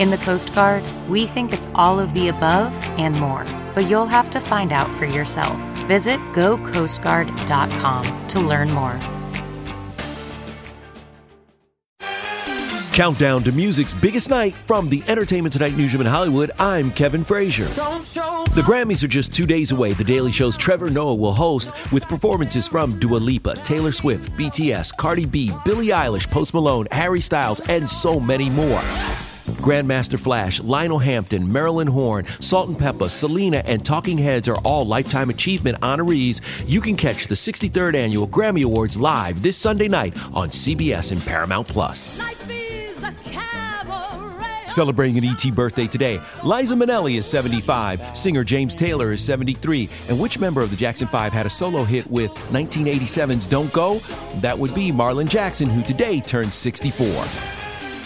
In the Coast Guard, we think it's all of the above and more, but you'll have to find out for yourself. Visit gocoastguard.com to learn more. Countdown to music's biggest night from the Entertainment Tonight newsroom in Hollywood. I'm Kevin Frazier. The Grammys are just two days away. The Daily Show's Trevor Noah will host with performances from Dua Lipa, Taylor Swift, BTS, Cardi B, Billie Eilish, Post Malone, Harry Styles, and so many more. Grandmaster Flash, Lionel Hampton, Marilyn Horne, Salt-N-Pepa, Selena, and Talking Heads are all Lifetime Achievement honorees. You can catch the 63rd Annual Grammy Awards live this Sunday night on CBS and Paramount Plus. Celebrating an ET birthday today, Liza Minnelli is 75, singer James Taylor is 73, and which member of the Jackson 5 had a solo hit with 1987's Don't Go? That would be Marlon Jackson, who today turns 64.